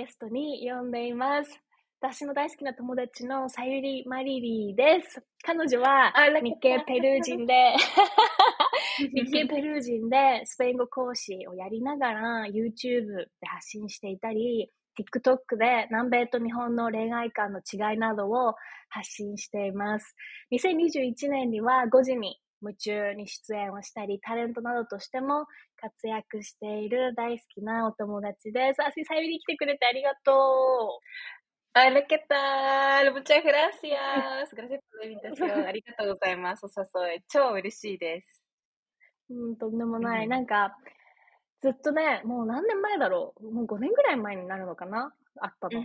ゲストに呼んでいます。私の大好きな友達のさゆりまりりです。彼女は日系ペルー人で、日系ペルー人でスペイン語講師をやりながら YouTube で発信していたり、TikTok で南米と日本の恋愛観の違いなどを発信しています。2021年には5時に夢中に出演をしたり、タレントなどとしても活躍している大好きなお友達です。あしさゆり来てくれてありがと Hola, ¿qué tal? Muchas gracias. Gracias por la invitación. ありがとうございます。お誘い。超嬉しいです。う。うん、とんでもない。うんなんか、ずっとね、もう何年前だろう。もう5年ぐらい前になるのかなあったの。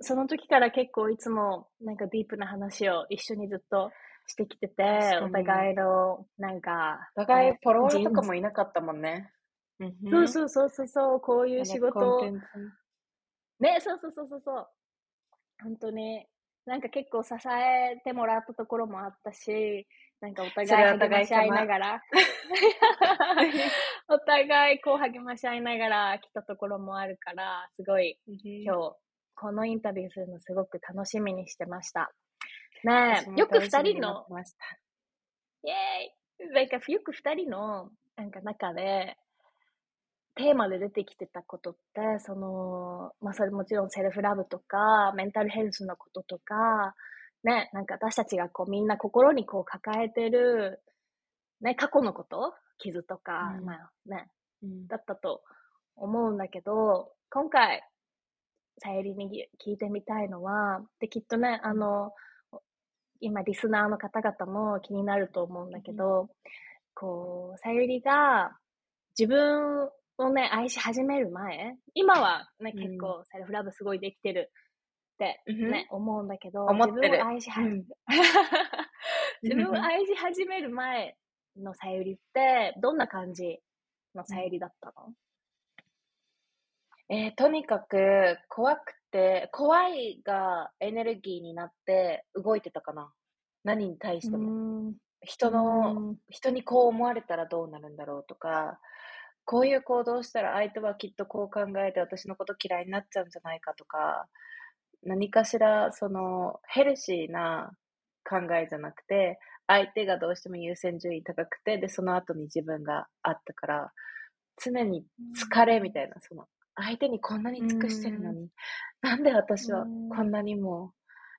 その時から結構いつもなんかディープな話を一緒にずっとしてきててお互いのなんか、お互いねフォロワーとかもいなかったもんね。そうそうそうそうそう、こういう仕事。ね、そうそうそうそうそう。本当に、なんか結構支えてもらったところもあったし、なんかお互い励まし合い様ながら、お互いこう励まし合いながら来たところもあるから、すごい今日、このインタビューするのすごく楽しみにしてました。ねよく二人のイェーイ。なんかよく二人のなんか中で、テーマで出てきてたことって、その、まあそれもちろんセルフラブとか、メンタルヘルスのこととか、ね、なんか私たちがこうみんな心にこう抱えてる、ね、過去のこと傷とか、うん。まあね、うん。だったと思うんだけど、今回、さゆりに聞いてみたいのは、で、きっとね、あの、今、リスナーの方々も気になると思うんだけど、こう、さゆりが自分をね、愛し始める前、今はね、うん。結構セルフラブすごいできてるってうん。ね、思うんだけど、思ってる。自分を愛しはうん。自分を愛し始める前のさゆりって、どんな感じのさゆりだったの？えーとにかく怖くて、怖いがエネルギーになって動いてたかな。何に対しても。人の、人にこう思われたらどうなるんだろうとか、こういう行動をしたら相手はきっとこう考えて私のこと嫌いになっちゃうんじゃないかとか、何かしらそのヘルシーな考えじゃなくて、相手がどうしても優先順位高くて、で、その後に自分があったから、常に疲れみたいな、その相手にこんなに尽くしてるのに、なんで私はうんこんなにも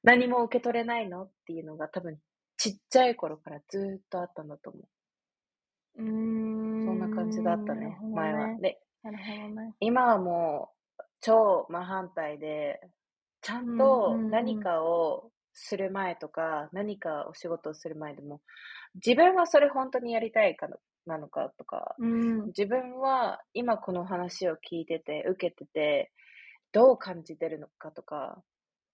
何も受け取れないのっていうのが多分ちっちゃい頃からずーっとあったんだと思う。うーんそんな感じだったね、前は。で、ね。今はもう超真反対で、ちゃんと何かをする前とか、何かお仕事をする前でも、自分はそれ本当にやりたいかなのかとか、うん。自分は今この話を聞いてて、受けてて、どう感じてるのかとか、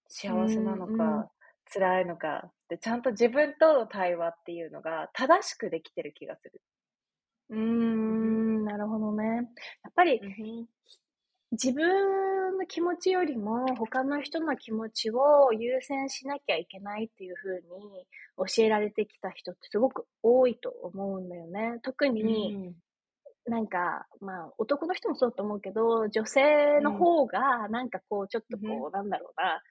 幸せなのか、うんうん辛いのかで、ちゃんと自分との対話っていうのが正しくできてる気がする。うーん、なるほどね。やっぱり自分の気持ちよりも他の人の気持ちを優先しなきゃいけないっていう風に教えられてきた人ってすごく多いと思うんだよね。特に、なんか、まあ、男の人もそうだと思うけど、女性の方が、なんかこう、ちょっとこう、なんだろうな、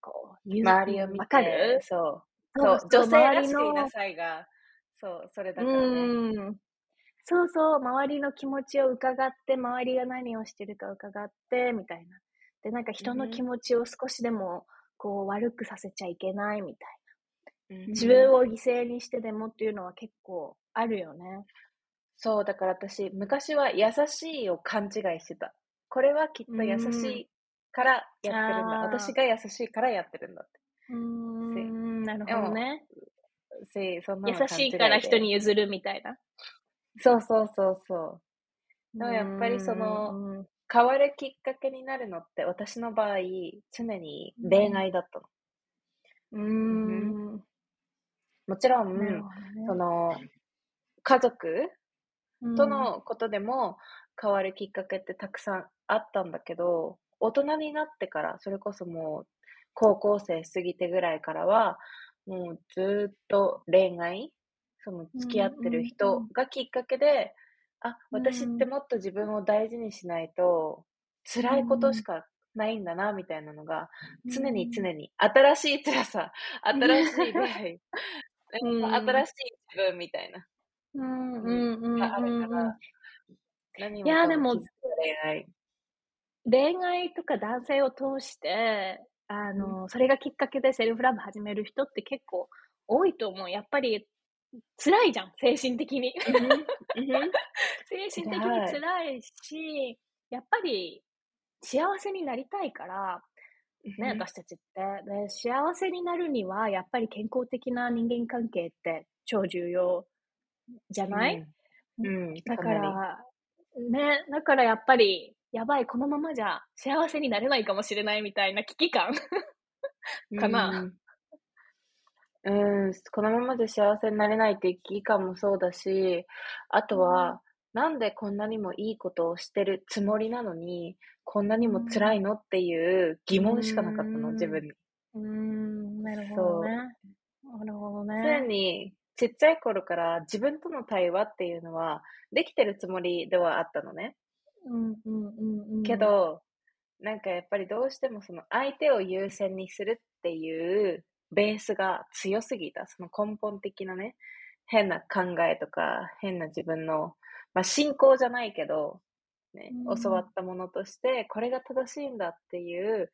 こう、ゆ周りを見て、わかる？そう。そそうう、女性らしくいなさいが、そう、それだうからね。そうそう、周りの気持ちを伺って、周りが何をしてるか伺って、みたいな。で、なんか人の気持ちを少しでも、こう、悪くさせちゃいけないみたいな。自分を犠牲にしてでもっていうのは結構あるよね。そう、だから私、昔は優しいを勘違いしてた。これはきっと優しいからやってるんだ。私が優しいからやってるんだって。うーん、なるほどね。せそんな優しいからで人に譲るみたいな。そうそうそうそう。でもやっぱりそのうん変わるきっかけになるのって、私の場合、常に恋愛だったの。うーん。もちろん、なるほその、家族うんとのことでも変わるきっかけってたくさんあったんだけど、大人になってから、それこそもう高校生過ぎてぐらいからは、もうずーっと恋愛、その付き合ってる人がきっかけであ、私ってもっと自分を大事にしないと、辛いことしかないんだな、みたいなのが、常に常に、新しい辛さ、新しい出会い、新しい自分みたいな。うんうんうんがあるから、何もいや、でも、恋愛。恋愛とか男性を通して、あの、うん、それがきっかけでセルフラブ始める人って結構多いと思う。やっぱり辛いじゃん、精神的に。精神的に辛い。し、やっぱり幸せになりたいから、ね、私たちって。で。幸せになるには、やっぱり健康的な人間関係って超重要じゃない、うん、うん、だから、ね、だからやっぱり、やばい、このままじゃ幸せになれないかもしれないみたいな危機感 かな。うん、このままで幸せになれないっていう危機感もそうだし、あとは、なんでこんなにもいいことをしてるつもりなのに、こんなにも辛いのっていう疑問しかなかったの、自分に。うん、なるほどね。なるほどね。常にちっちゃい頃から自分との対話っていうのはできてるつもりではあったのね。うんうんうんうん、けど、なんかやっぱりどうしてもその相手を優先にするっていうベースが強すぎた。その根本的なね、変な考えとか、変な自分の、まあ信仰じゃないけど、ね、教わったものとして、これが正しいんだっていう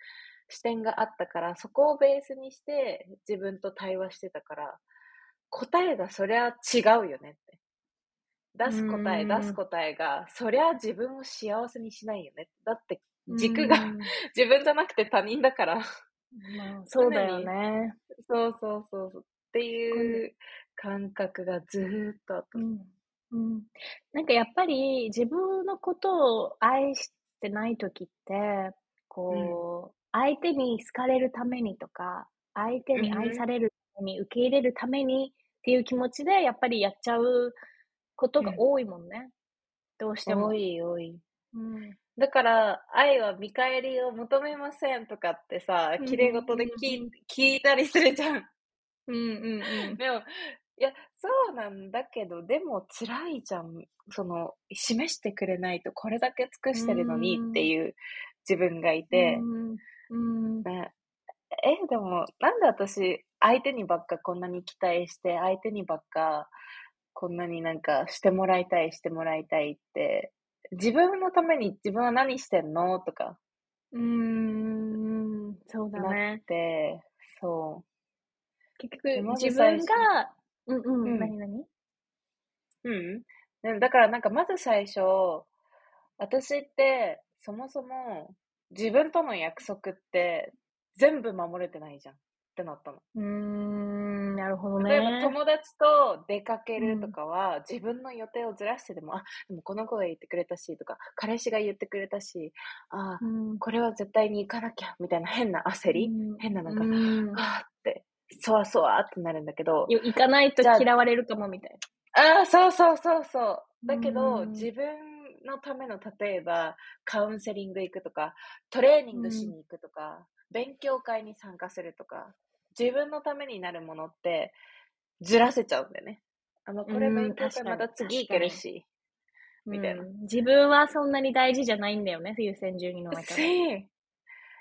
視点があったから、そこをベースにして自分と対話してたから、答えがそりゃ違うよねって。出す答え、出す答えが、そりゃ自分を幸せにしないよね。だって軸が自分じゃなくて他人だから。まあ、そうだよね。そうそうそうそう。っていう感覚がずっとあった。うんうん、なんかやっぱり自分のことを愛してない時って、こう、うん、相手に好かれるためにとか、相手に愛されるために、受け入れるためにっていう気持ちで、やっぱりやっちゃうことが多いもんね。うん、どうしても。多い多い。うん、だから、愛は見返りを求めませんとかってさ、綺麗事で聞,、聞いたりするじゃん。うんうんうん。でも、いや、そうなんだけど、でも辛いじゃん。その、示してくれないとこれだけ尽くしてるのにっていう自分がいて、うん、ね、え、でも、なんで私、相手にばっかこんなに期待して、相手にばっかこんなになんかしてもらいたい、してもらいたいって自分のために自分は何してんの？とか。うーん、そうだね。ってそう。結局、自分が、うんうん、うん、何何？うん。だからなんかまず最初、私ってそもそも自分との約束って全部守れてないじゃんってなったの。うーん。なるほどね。例えば友達と出かけるとかは、うん、自分の予定をずらしてでも、あ、でもこの子が言ってくれたし、とか、彼氏が言ってくれたし、あ、うん、これは絶対に行かなきゃ、みたいな変な焦り、うん、変ななんか、うん、あって、そわそわってなるんだけど。行かないと嫌われるかも、みたいな。ああ、そうそうそうそう。だけど、自分のための、例えば、カウンセリング行くとか、トレーニングしに行くとか、勉強会に参加するとか、自分のためになるものってずらせちゃうんだよね。あの、これ勉強してまた次いけるし、みたいな、うん、自分はそんなに大事じゃないんだよね、優先順位の中で。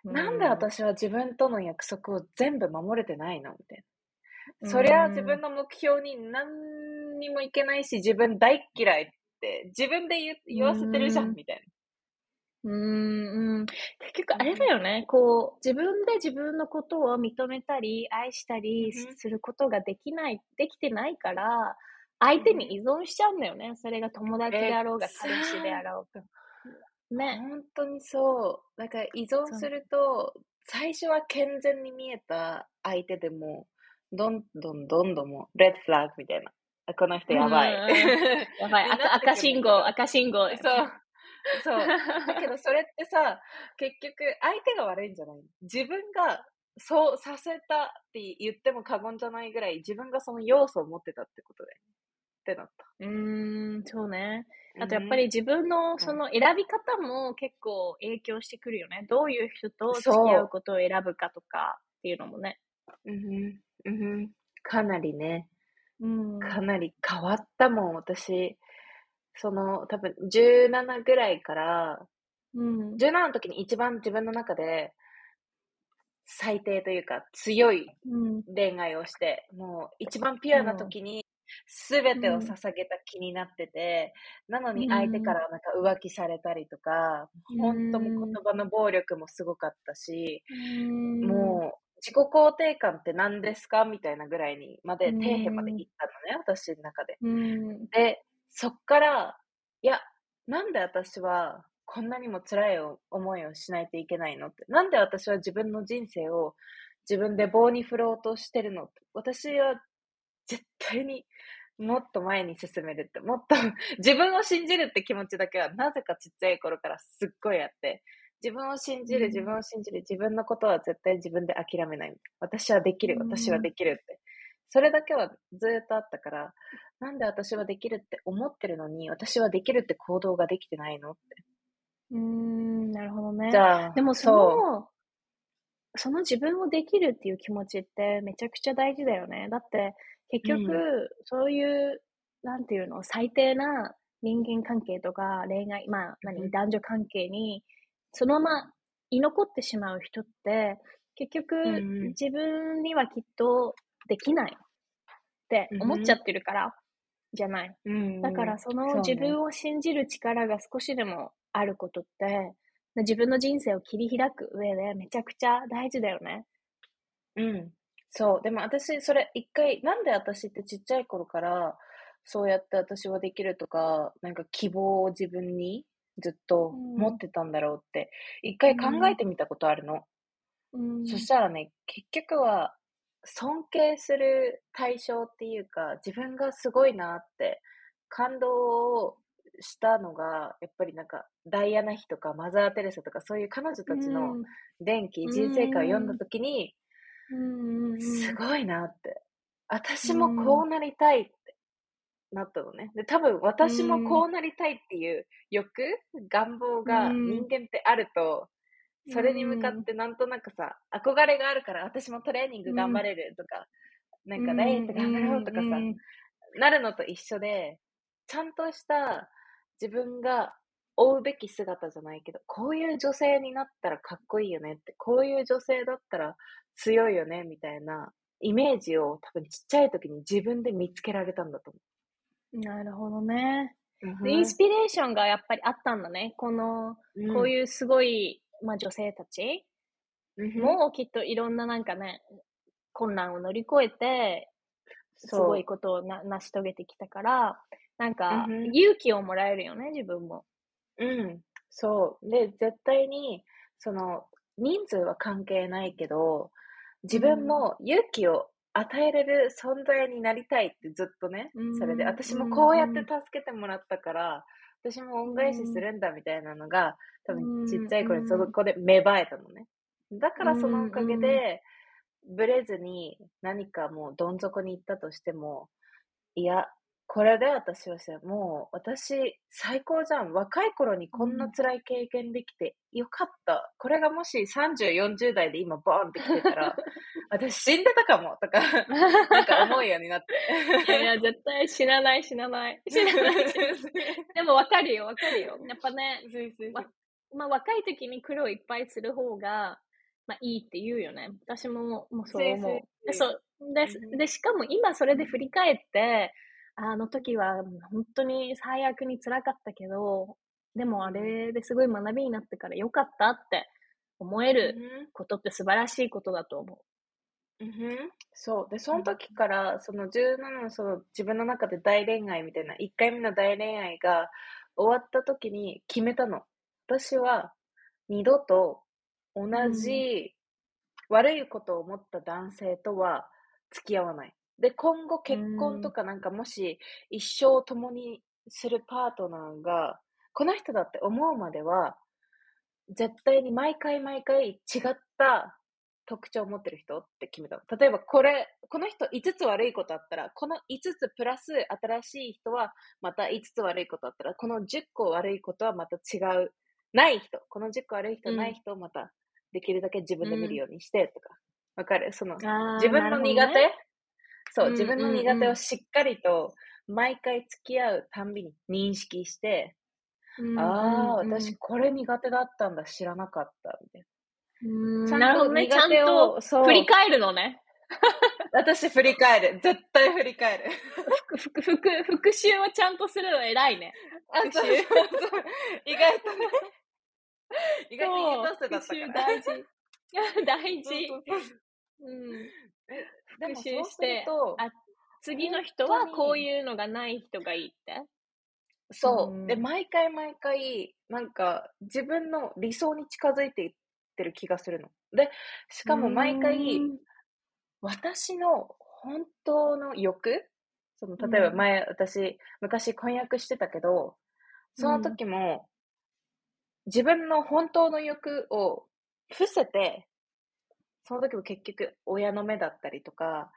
なんで私は自分との約束を全部守れてないのみたいな。そりゃ自分の目標に何にもいけないし、自分大嫌いって自分で言言わせてるじゃん、みたいな。うん、ん。結局あれだよね。こう、自分で自分のことを認めたり、愛したりすることができない、できてないから、相手に依存しちゃうんだよね。それが友達であろうが、彼氏であろうが。ね。本当にそう。だから依存すると、最初は健全に見えた相手でも、どんどんどんどんもレッドフラッグみたいな。この人やばい。やばい。赤赤信号、赤信号。そう。そう。だけどそれってさ、結局相手が悪いんじゃない自分がそうさせたって言っても過言じゃないぐらい自分がその要素を持ってたってことで。ってなった。うーん、そうね。あとやっぱり自分のその選び方も結構影響してくるよね。どういう人と付き合うことを選ぶかとかっていうのもね。うん、うん、かなりね。うん、かなり変わったもん、私。その、多分17ぐらいから、うん。17の時に一番自分の中で最低というか強いうん。恋愛をして、もう一番ピュアな時に全てを捧げた気になってて、なのに相手からなんか浮気されたりとか、本当もう言葉の暴力もすごかったし、うん、もう自己肯定感って何ですかみたいなぐらいにまで、うん底辺まで行ったのね、私の中で。うん。で、そっから、いや、なんで私はこんなにも辛い思いをしないといけないのって。なんで私は自分の人生を自分で棒に振ろうとしてるのって。私は絶対にもっと前に進めるって、もっと 自分を信じるって気持ちだけはなぜかちっちゃい頃からすっごいあって、自分を信じる、うん自分を信じる、自分のことは絶対自分で諦めない。私はできる、うん私はできるって。それだけはずっとあったから、なんで私はできるって思ってるのに、私はできるって行動ができてないのって。うん、なるほどね。じゃあ、でもその、その自分をできるっていう気持ちってめちゃくちゃ大事だよね。だって結局、うんそういう、なんていうの、最低な人間関係とか恋愛、まあう何、ん男女関係にそのまま居残ってしまう人って結局、自分にはきっとできないって思っちゃってるから、じゃない。うん、だからその自分を信じる力が少しでもあることって、自分の人生を切り開く上でめちゃくちゃ大事だよね。うん。そう。でも私、それ一回、なんで私ってちっちゃい頃から、そうやって私はできるとか、なんか希望を自分にずっとうん持ってたんだろうって、一回考えてみたことあるの。うんそしたらね、結局は、尊敬する対象っていうか、自分がすごいなって、感動をしたのが、やっぱりなんか、ダイアナ妃とかマザー・テレサとか、そういう彼女たちの伝記、うん。人生観を読んだときに、うんすごいなって。私もこうなりたいってなったのね。で、多分私もこうなりたいっていう欲、願望がうん。人間ってあると、それに向かってなんとなくさ、憧れがあるから私もトレーニング頑張れるとか、なんかダイエット頑張ろうとかさ、うんなるのと一緒で、ちゃんとした自分が追うべき姿じゃないけど、こういう女性になったらかっこいいよねって、こういう女性だったら強いよねみたいなイメージを多分ちっちゃい時に自分で見つけられたんだとなるほどね。インスピレーションがやっぱりあったんだね。この、こうういうすごい、まあ、女性たちん、もきっといろんななんかね、困難を乗り越えて、すごいことをな成し遂げてきたから、なんか勇気をもらえるよね、自分も。うん、そう。で、絶対に、その、人数は関係ないけど、自分も勇気を与えれる存在になりたいってずっとね、うん。それで、私もこうやって助けてもらったから、私も恩返しするんだみたいなのが、多分ちっちゃい頃にそこで芽生えたのね。だからそのおかげで、ブレずに何かもうどん底に行ったとしても、いや、これで私はさ、もう私最高じゃん。若い頃にこんな辛い経験できてよかった。これがもし30、40代で今ボーンって来てたら、私死んでたかもとか、なんか思うようになって。いやいや、絶対死なない、死なない。死なない。でも分かるよ、分かるよ。やっぱね、わまあ若い時に苦労いっぱいする方が、まあいいって言うよね。私ももうそう思う。でそうでうんで、しかも今それで振り返って、あの時は本当に最悪に辛かったけど、でもあれですごい学びになってからよかったって思えることって素晴らしいことだと思うんうんそう。で、その時から、その17のその自分の中で大恋愛みたいな、1回目の大恋愛が終わった時に決めたの。私は二度と同じ悪いことを思った男性とは付き合わない。で、今後結婚とかなんかもし一生共にするパートナーが、この人だって思うまでは、絶対に毎回毎回違った特徴を持ってる人って決めたの。例えばこれ、この人5つ悪いことあったら、この5つプラス新しい人はまた5つ悪いことあったら、この10個悪いことはまた違う。ない人、この10個悪い人、うんない人をまたできるだけ自分で見るようにしてとか。わ、かる？その自分の苦手、ねそう、うん自分の苦手をしっかりと毎回付き合うたんびに認識して、うんああ、私これ苦手だったんだ、知らなかった、みたいな。うんなるほどね。ちゃんとそう振り返るのね。私振り返る。絶対振り返る。復復復復習をちゃんとするの偉いね。あ、そうそうそう。意外とね。意外と優等生だったら。大事。大事。そうん。でも復習そうすしてると、あ次の人はこういうのがない人がいいって？そう、うんで、毎回毎回、なんか、自分の理想に近づいていってる気がするの。で、しかも毎回、うん私の本当の欲？その、例えばうん前、私、昔婚約してたけど、その時も、自分の本当の欲を伏せて、その時も結局親の目だったりとか、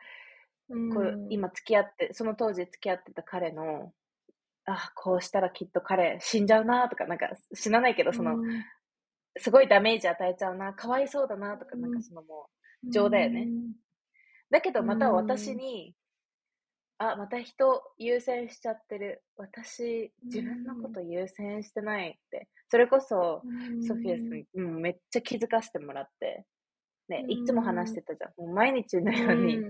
うん。こう今付き合って、その当時付き合ってた彼の、あ、こうしたらきっと彼死んじゃうなとか、なんか死なないけど、その、うん。すごいダメージ与えちゃうな、かわいそうだなとか、なんかそのもう、情だよね。だけどまた私に、あ、また人優先しちゃってる。私、自分のこと優先してないって。それこそ、うん。ソフィアスに、うん、めっちゃ気づかせてもらって、ね、うん。いつも話してたじゃん。もう毎日のように、う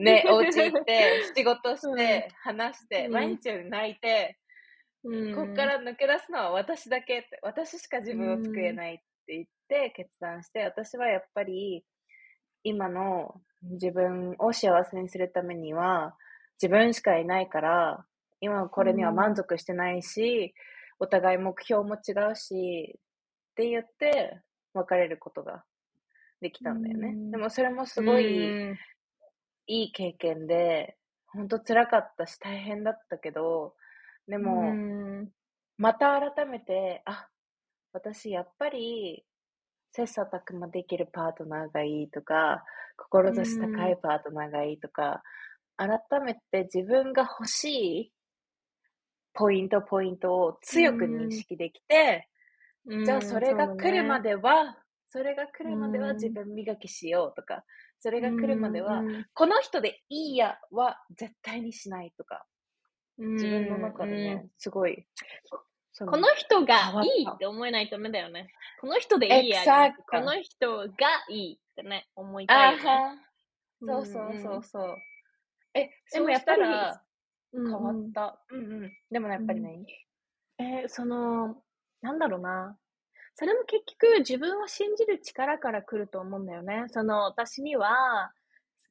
ん。ね、お家行って、仕事しうん。て、話して、うん。毎日より泣いて、うん。こっから抜け出すのは私だけって、私しか自分を救えないって言って決断して、私はやっぱり今の自分を幸せにするためには自分しかいないから、今これには満足してないし、お互い目標も違うし、って言って別れることができたんだよね。うん。でもそれもすごい、うん。いい経験で、本当辛かったし大変だったけど、でも、うん。また改めて、あ、私やっぱり、切磋琢磨できるパートナーがいいとか、志高いパートナーがいいとか、改めて自分が欲しいポイントポイントを強く認識できて、うんじゃあそれが来るまででは、それが来るまでうん。は自分磨きしようとか、それが来るまでは、うんこの人でいいやは絶対にしないとか、自分の中でね、すごい、そこの人がいいって思えないとダメだよね。この人でいいやこの人がいいってね、思いあたいよね。は。そうそうそうそう。え、でもやっぱり変変わった。うんうん。でもやっぱり何えーその、なんだろうな。それも結局自分を信じる力から来ると思うんだよね。その、私には、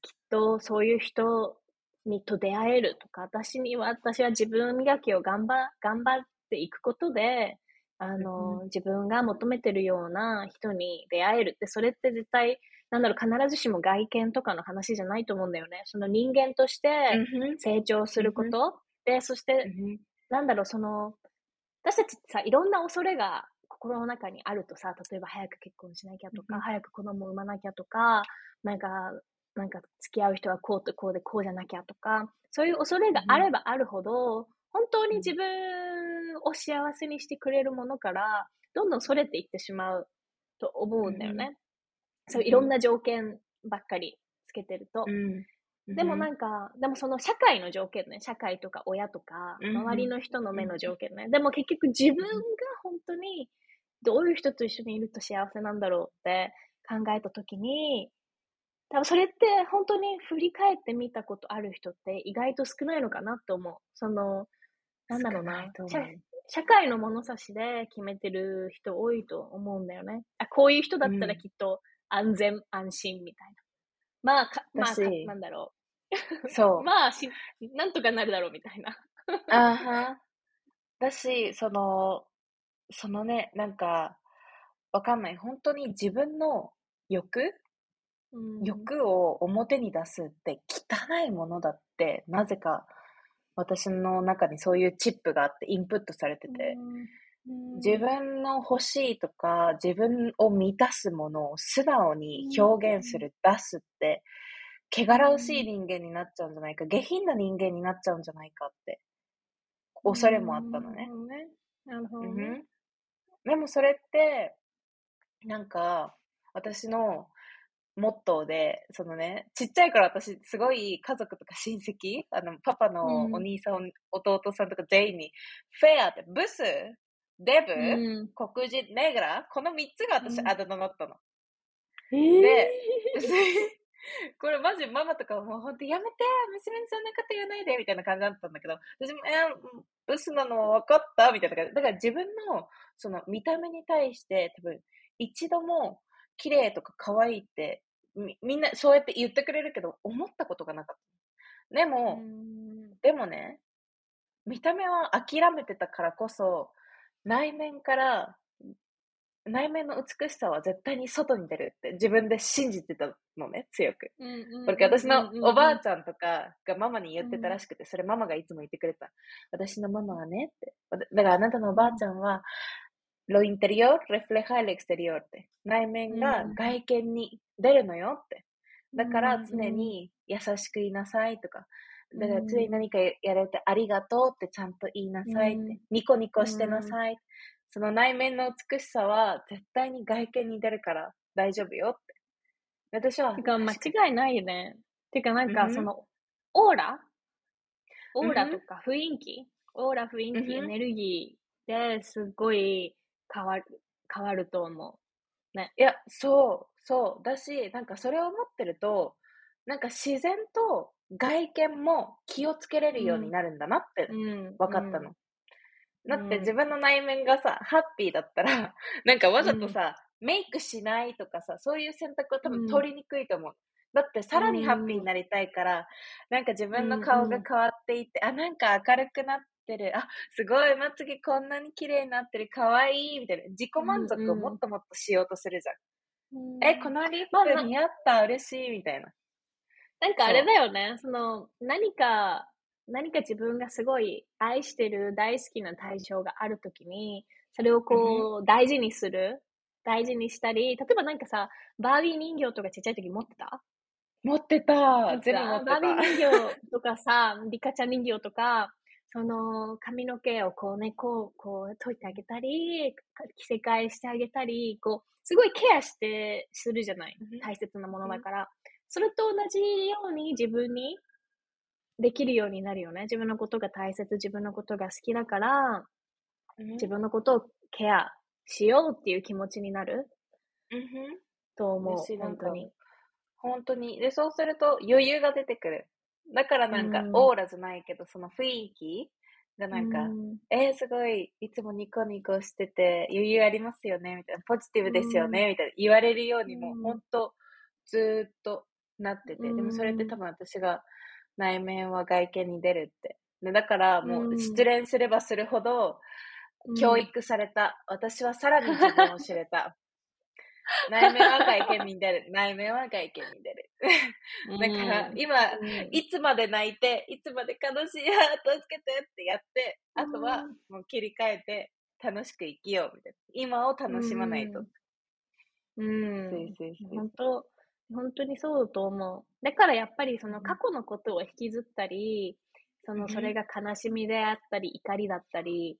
きっとそういう人にと出会えるとか、私には、私は自分磨きを頑張、頑張っていくことで、あの、うん自分が求めてるような人に出会えるって、それって絶対、なんだろう、必ずしも外見とかの話じゃないと思うんだよね。その人間として成長すること、で、そして、なんだろう、その、私たちってさ、いろんな恐れが心の中にあるとさ、例えば早く結婚しなきゃとか、うん早く子供を産まなきゃとか、なんか、なんか付き合う人はこうとこうでこうじゃなきゃとか、そういう恐れがあればあるほど、本当に自分を幸せにしてくれるものから、どんどんそれていってしまうと思うんだよね。そういろんな条件ばっかりつけてると。でもなんか、でもその社会の条件ね、社会とか親とか、周りの人の目の条件ね。でも結局自分が本当にどういう人と一緒にいると幸せなんだろうって考えたときに、多分それって本当に振り返ってみたことある人って意外と少ないのかなって思う。その、なんだろうな。社社会の物差しで決めてる人多いと思うんだよね。あ、こういう人だったらきっと安全、安心みたいな。まあ、かまあ、なんだろ そうう。。まあし、なんとかなるだろうみたいな。あは。だし、その、そのね、なんか、わかんない。本当に自分の欲、うん欲を表に出すって汚いものだって、なぜか私の中にそういうチップがあってインプットされてて、うん自分の欲しいとか、自分を満たすものを素直に表現する、出すって、汚らわしい人間になっちゃうんじゃないか、下品な人間になっちゃうんじゃないかって、恐れもあったのね。なるほど。でもそれって、なんか、私のモットーで、そのね、ちっちゃい頃私、すごい家族とか親戚、あの、パパのお兄さん、うん、弟さんとか全員に、フェアって、ブス、デブ、うん、黒人、ネグラ、この3つが私、あだ名だったの。えー、で、これマジママとかもう本当やめて娘にそんなこと言わないでみたいな感じだったんだけど、私も、えー、ブスなの分かったみたいな感じ。だから自分のその見た目に対して多分一度も綺麗とか可愛いってみみんなそうやって言ってくれるけど思ったことがなかった。でも、でもね、見た目は諦めてたからこそ内面から内面の美しさは絶対に外に出るって自分で信じてたのね、強く。これ私のおばあちゃんとかがママに言ってたらしくて、それママがいつも言ってくれた。私のママはねって。だからあなたのおばあちゃんは、lo interior refleja el exterior って。内面が外見に出るのよって。だから常に優しく言いなさいとか。だから常に何かやられてありがとうってちゃんと言いなさいって。ニコニコしてなさい。その内面の美しさは絶対に外見に出るから大丈夫よって。私は。てか、間違いないよね。てか、なんか、その、オーラ？オーラとか雰囲気、オーラ、雰囲気、エネルギーですごい変わる、変わると思う。ね。いや、そう、そう。だし、なんかそれを思ってると、なんか自然と外見も気をつけれるようになるんだなって分かったの。だって自分の内面がさ、ハッピーだったら、なんかわざとさ、うん、メイクしないとかさ、そういう選択は多分取りにくいと思う。だってさらにハッピーになりたいから、なんか自分の顔が変わっていって、あ、なんか明るくなってる。あ、すごい、まつげこんなに綺麗になってる。かわいい。みたいな。自己満足をもっともっとしようとするじゃん、え、このリップ似合った、嬉しい？みたいな。なんかあれだよね。その、何か何か自分がすごい愛してる大好きな対象があるときに、それをこう、大事にする。大事にしたり、例えばなんかさ、バービー人形とかちっちゃい時持ってた？持ってた。全部持ってた。バービー人形とかさ、リカちゃん人形とか、その髪の毛をこうね、こう、こう解いてあげたり、着せ替えしてあげたり、こう、すごいケアして、するじゃない？大切なものだから。それと同じように自分にできるようになるよね。自分のことが大切、自分のことが好きだから、うん、自分のことをケアしようっていう気持ちになる、うん、と思う、本当に。本当に。で、そうすると余裕が出てくる。だからなんか、オーラじゃないけど、その雰囲気がなんか、うん、えー、すごい、いつもニコニコしてて、余裕ありますよね、みたいな、ポジティブですよね、みたいな、言われるようにも、本当ずっとなってて、でもそれって多分私が、内面は外見に出るって。でだからもう失恋すればするほど教育された。うん、私はさらに自分を知れた。内面は外見に出る。内面は外見に出る。だから今、うん、いつまで泣いて、いつまで悲しいや、助けてってやって、あとはもう切り替えて楽しく生きようみたいな。今を楽しまないと。うん。本当本当にそうと思う。だからやっぱりその過去のことを引きずったり、そのそれが悲しみであったり、怒りだったり、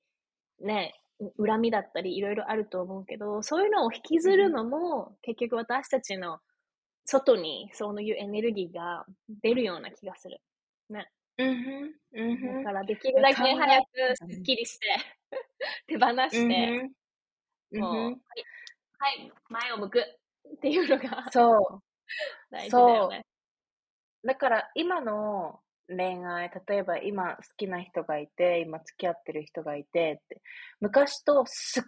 ね、恨みだったり、いろいろあると思うけど、そういうのを引きずるのも、結局私たちの外にそういうエネルギーが出るような気がする。ね。うんうん、だからできるだけ早くすっきりして 手放して、もう、はい、はい、前を向くっていうのが、そう。大事だよね。だから今の恋愛、例えば今好きな人がいて、今付き合ってる人がいてって、昔とすっ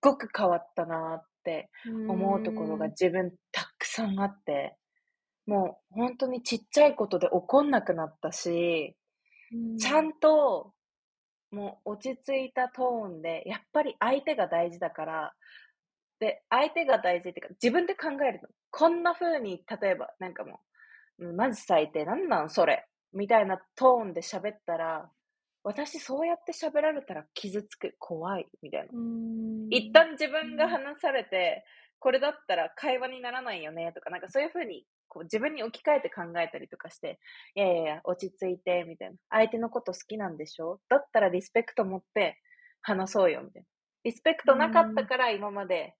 ごく変わったなって思うところが自分たくさんあって、もう本当にちっちゃいことで怒んなくなったし、ちゃんともう落ち着いたトーンで、やっぱり相手が大事だから、で、相手が大事っていうか、自分で考えるの。こんな風に、例えば、なんかもう、マジ最低、なんなんそれみたいなトーンで喋ったら、私そうやって喋られたら傷つく、怖い、みたいな。一旦自分が話されて、これだったら会話にならないよね、とか、なんかそういう風に、こう自分に置き換えて考えたりとかして、いやいやいや、落ち着いて、みたいな。相手のこと好きなんでしょ？だったらリスペクト持って話そうよ、みたいな。リスペクトなかったから今まで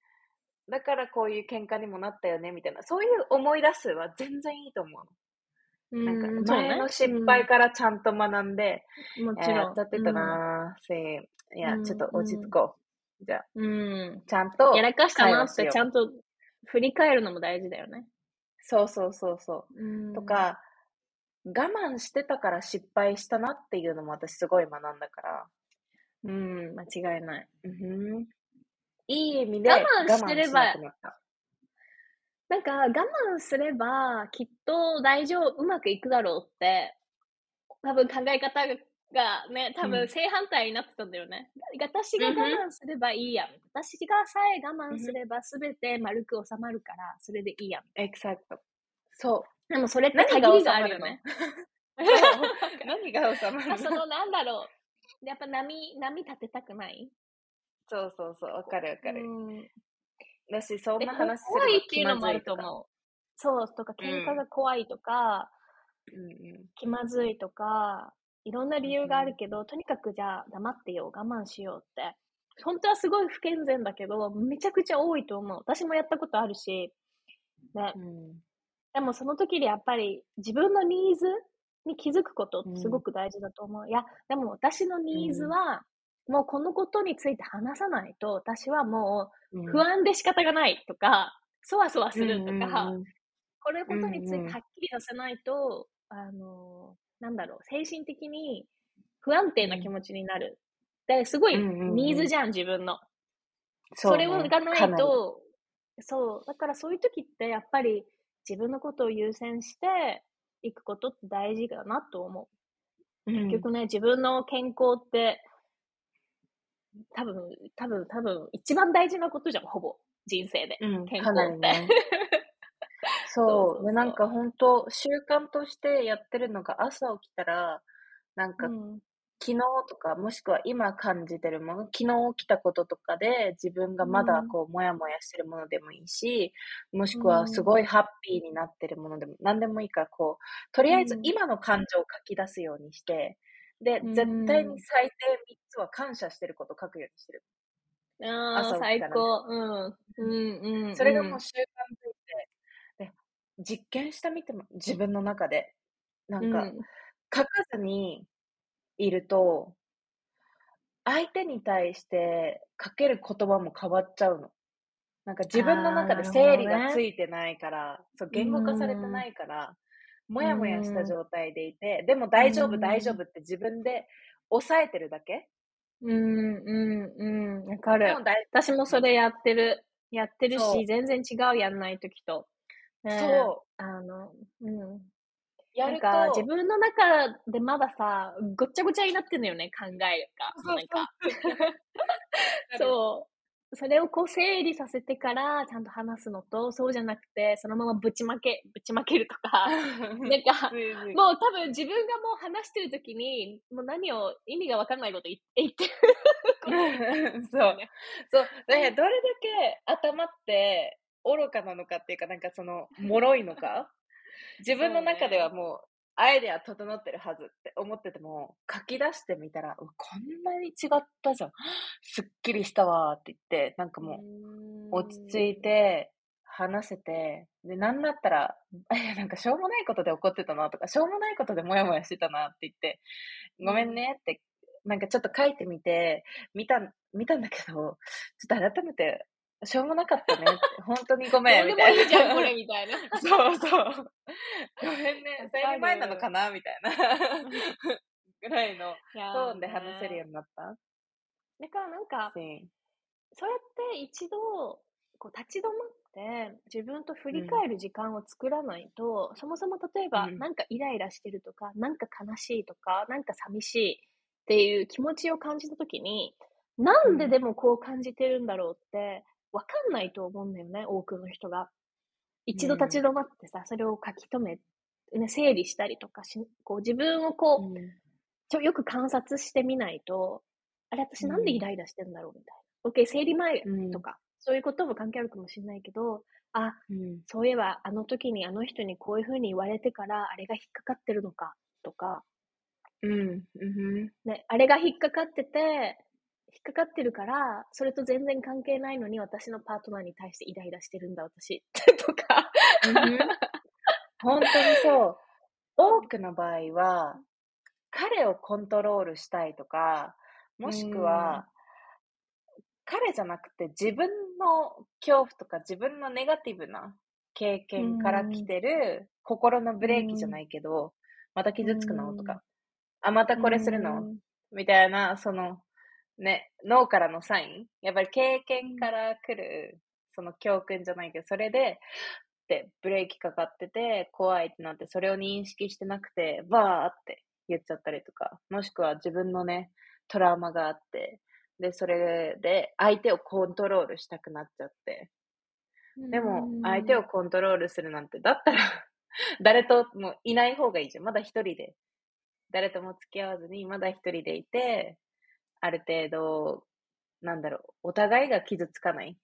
だからこういう喧嘩にもなったよね、みたいな。そういう思い出すは全然いいと思うの。なんか、前の失敗からちゃんと学んで、もちろん。だってたなぁ、せいや、ちょっと落ち着こう。じゃあ、うん。ちゃんと。やらかしたなってちゃんと振り返るのも大事だよね。そうそうそうそう。とか、我慢してたから失敗したなっていうのも私すごい学んだから。うん、間違いない。うん、いい意味で我慢してれば、なんか我慢すればきっと大丈夫、うまくいくだろうって、多分考え方がね、多分正反対になってたんだよね。うん、私が我慢すればいいやん。私がさえ我慢すれば全て丸く収まるから、それでいいやん。エクサクト。そう。でもそれって限りがあるよね。何が収まるの？そのなんだろう。やっぱ波、波立てたくない？そうそうそう、わかるわかる。だし、そんな話する怖いっていうのもあると思う。そう、とか、喧嘩が怖いとか、うん、気まずいとか、いろんな理由があるけど、とにかくじゃあ黙ってよ、我慢しようって。本当はすごい不健全だけど、めちゃくちゃ多いと思う。私もやったことあるし、ね。うん、でもその時でやっぱり自分のニーズに気づくことってすごく大事だと思う。うん、いや、でも私のニーズは、もうこのことについて話さないと、私はもう不安で仕方がないとか、そわそわするとか、これことについてはっきりさせないと、あの、なんだろう、精神的に不安定な気持ちになる。で、すごいニーズじゃん、自分の。それがないと、そう、だからそういう時ってやっぱり自分のことを優先していくことって大事だなと思う。結局ね、自分の健康って多分、多分、多分、一番大事なことじゃん、ほぼ。人生で。うん、健康って。ね、そう。で、なんか本当習慣としてやってるのが、朝起きたら、なんか、うん、昨日とか、もしくは今感じてるもの、昨日起きたこととかで、自分がまだこう、もやもやしてるものでもいいし、もしくはすごいハッピーになってるものでも、何でもいいから、こう、とりあえず今の感情を書き出すようにして、で、絶対に最低3つは感謝してること書くようにしてる。ああ、最高。うん。うんうん、それがもう習慣といて、で、実験してみても、自分の中で。なんか、書かずにいると、相手に対してかける言葉も変わっちゃうの。なんか自分の中で整理がついてないから、ね、そう言語化されてないから、もやもやした状態でいて、でも大丈夫、大丈夫って自分で抑えてるだけ？うん、うん、うん、わかる。私もそれやってる。やってるし、全然違う、やんないときと。そう。あの、うん。やるか、自分の中でまださ、ごっちゃごちゃになってんのよね、考えが。なんか。そう。それをこう整理させてからちゃんと話すのと、そうじゃなくて、そのままぶちまけ、ぶちまけるとか、なんか、もう多分自分がもう話してる時に、もう何を、意味がわかんないこと言ってる。そう。ね。そう。だからどれだけ頭って愚かなのかっていうか、なんかその、脆いのか？自分の中ではもう、アイデア整ってるはずって思ってても、書き出してみたら、こんなに違ったじゃん。すっきりしたわって言って、なんかもう、落ち着いて、話せて、で、なんだったら、え、なんかしょうもないことで怒ってたなとか、しょうもないことでモヤモヤしてたなって言って、ごめんねって、なんかちょっと書いてみて、見た、見たんだけど、ちょっと改めてしょうもなかったね。本当にごめん。みたいな。いいじゃん、これ、みたいな。そうそう。ごめんね。生理前なのかなみたいな。ぐらいのトーンで話せるようになっただからなんか、そうやって一度、こう立ち止まって自分と振り返る時間を作らないと、うん、そもそも例えば、うん、なんかイライラしてるとか、なんか悲しいとか、なんか寂しいっていう気持ちを感じたときに、なんででもこう感じてるんだろうって、わかんないと思うんだよね、多くの人が。一度立ち止まってさ、それを書き留め、ね、整理したりとかし、こう自分をこう、うん、ちょよく観察してみないと、あれ、私なんでイライラしてんだろうみたいな。OK、生理前とか、うん、そういうことも関係あるかもしれないけど、あ、うん、そういえばあの時にあの人にこういうふうに言われてから、あれが引っかかってるのかとか、うん、うん、ね、あれが引っかかってて、引っかかってるから、それと全然関係ないのに私のパートナーに対してイライラしてるんだ、私。とか。本当にそう。多くの場合は、彼をコントロールしたいとか、もしくは、彼じゃなくて自分の恐怖とか自分のネガティブな経験から来てる心のブレーキじゃないけど、また傷つくの？とか、あ、またこれするの？みたいな、その、ね、脳からのサイン？やっぱり経験から来る、その教訓じゃないけど、それで、ってブレーキかかってて、怖いってなって、それを認識してなくて、バーって言っちゃったりとか、もしくは自分のね、トラウマがあって、で、それで相手をコントロールしたくなっちゃって。でも、相手をコントロールするなんて、だったら、誰ともいない方がいいじゃん。まだ一人で。誰とも付き合わずに、まだ一人でいて、ある程度、なんだろう、お互いが傷つかない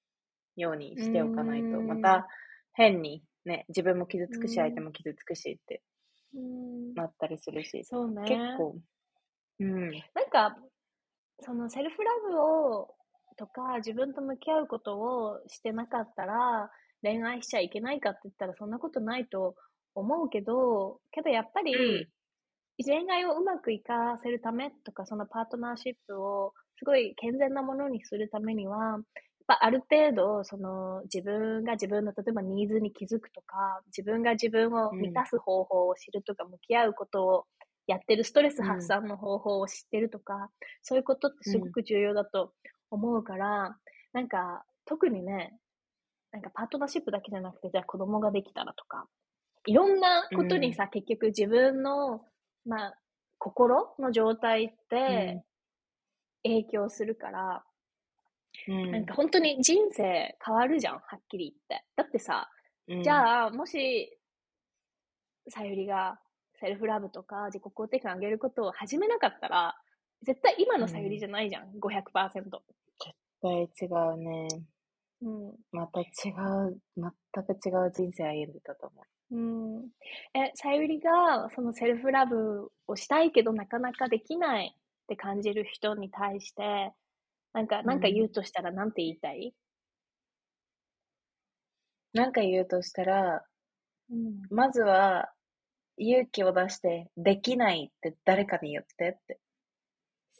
ようにしておかないと、また変にね、自分も傷つくし、相手も傷つくしってなったりするし、そうね。結構、うん。なんか、そのセルフラブを、とか、自分と向き合うことをしてなかったら、恋愛しちゃいけないかって言ったらそんなことないと思うけど、けどやっぱり、うん恋愛をうまくいかせるためとか、そのパートナーシップをすごい健全なものにするためには、やっぱある程度、その自分が自分の例えばニーズに気づくとか、自分が自分を満たす方法を知るとか、向き合うことをやってるストレス発散の方法を知ってるとか、そういうことってすごく重要だと思うから、なんか特にね、なんかパートナーシップだけじゃなくて、じゃあ子供ができたらとか、いろんなことにさ、結局自分の、まあ、心の状態って影響するから、うんなんか本当に人生変わるじゃん、はっきり言って。だってさ、うんじゃあ、もし、さゆりがセルフラブとか自己肯定感上げることを始めなかったら、絶対今のさゆりじゃないじゃん、500%。絶対違うね。うん。また違う、全く違う人生歩んでたと思うん。え、さゆりがそのセルフラブをしたいけどなかなかできないって感じる人に対して、なんか、なんか言うとしたらなんて言いたい、う。なんか言うとしたら、うん、まずは勇気を出して、できないって誰かに言ってって。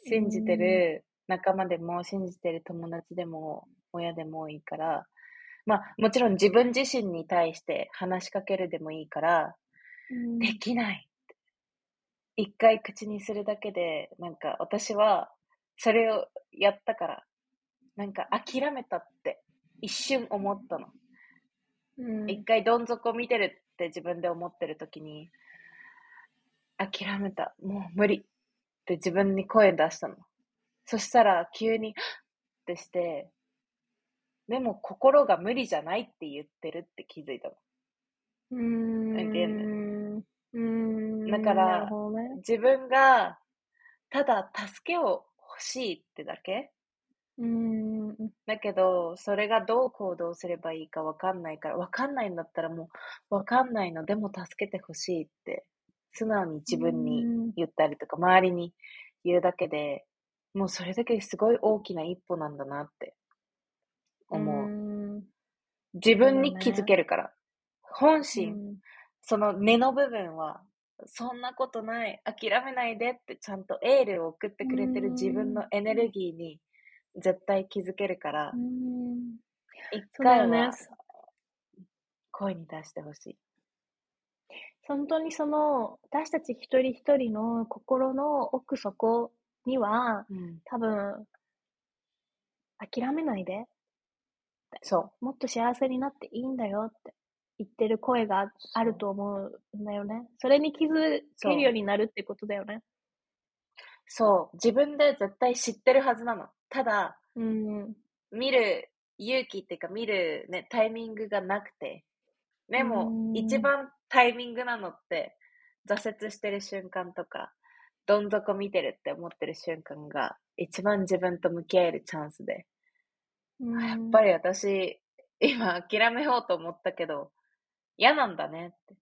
信じてる仲間でも、信じてる友達でも、親でもいいから、まあ、もちろん自分自身に対して話しかけるでもいいから、うんできないって。一回口にするだけで、なんか私はそれをやったから、なんか諦めたって一瞬思ったの。うん一回どん底見てるって自分で思ってる時に、諦めた。もう無理って自分に声出したの。そしたら急に、ってして、でも心が無理じゃないって言ってるって気づいたの。うーん。うーん。だからね。自分がただ助けを欲しいってだけ？うーん。だけど、それがどう行動すればいいかわかんないから、わかんないんだったらもう、わかんないの、でも助けてほしいって、素直に自分にうん言ったりとか、周りに言うだけで、もうそれだけすごい大きな一歩なんだなって思う。ん自分に気づけるから。本心、うん。その根の部分は、そんなことない、諦めないでってちゃんとエールを送ってくれてる自分のエネルギーに絶対気づけるから。う、ん。一回は声に出してほしい。本当にその、私たち一人一人の心の奥底には、うん、多分、諦めないで、そもっと幸せになっていいんだよって言ってる声があると思うんだよね。それに気づけるようになるってことだよね。う。そう。自分で絶対知ってるはずなの。ただ、うん。見る勇気っていうか見るね、タイミングがなくて。でうも、ん一番タイミングなのって、挫折してる瞬間とか、どん底見てるって思ってる瞬間が、一番自分と向き合えるチャンスで。うんやっぱり私、今諦めようと思ったけど、嫌なんだねって。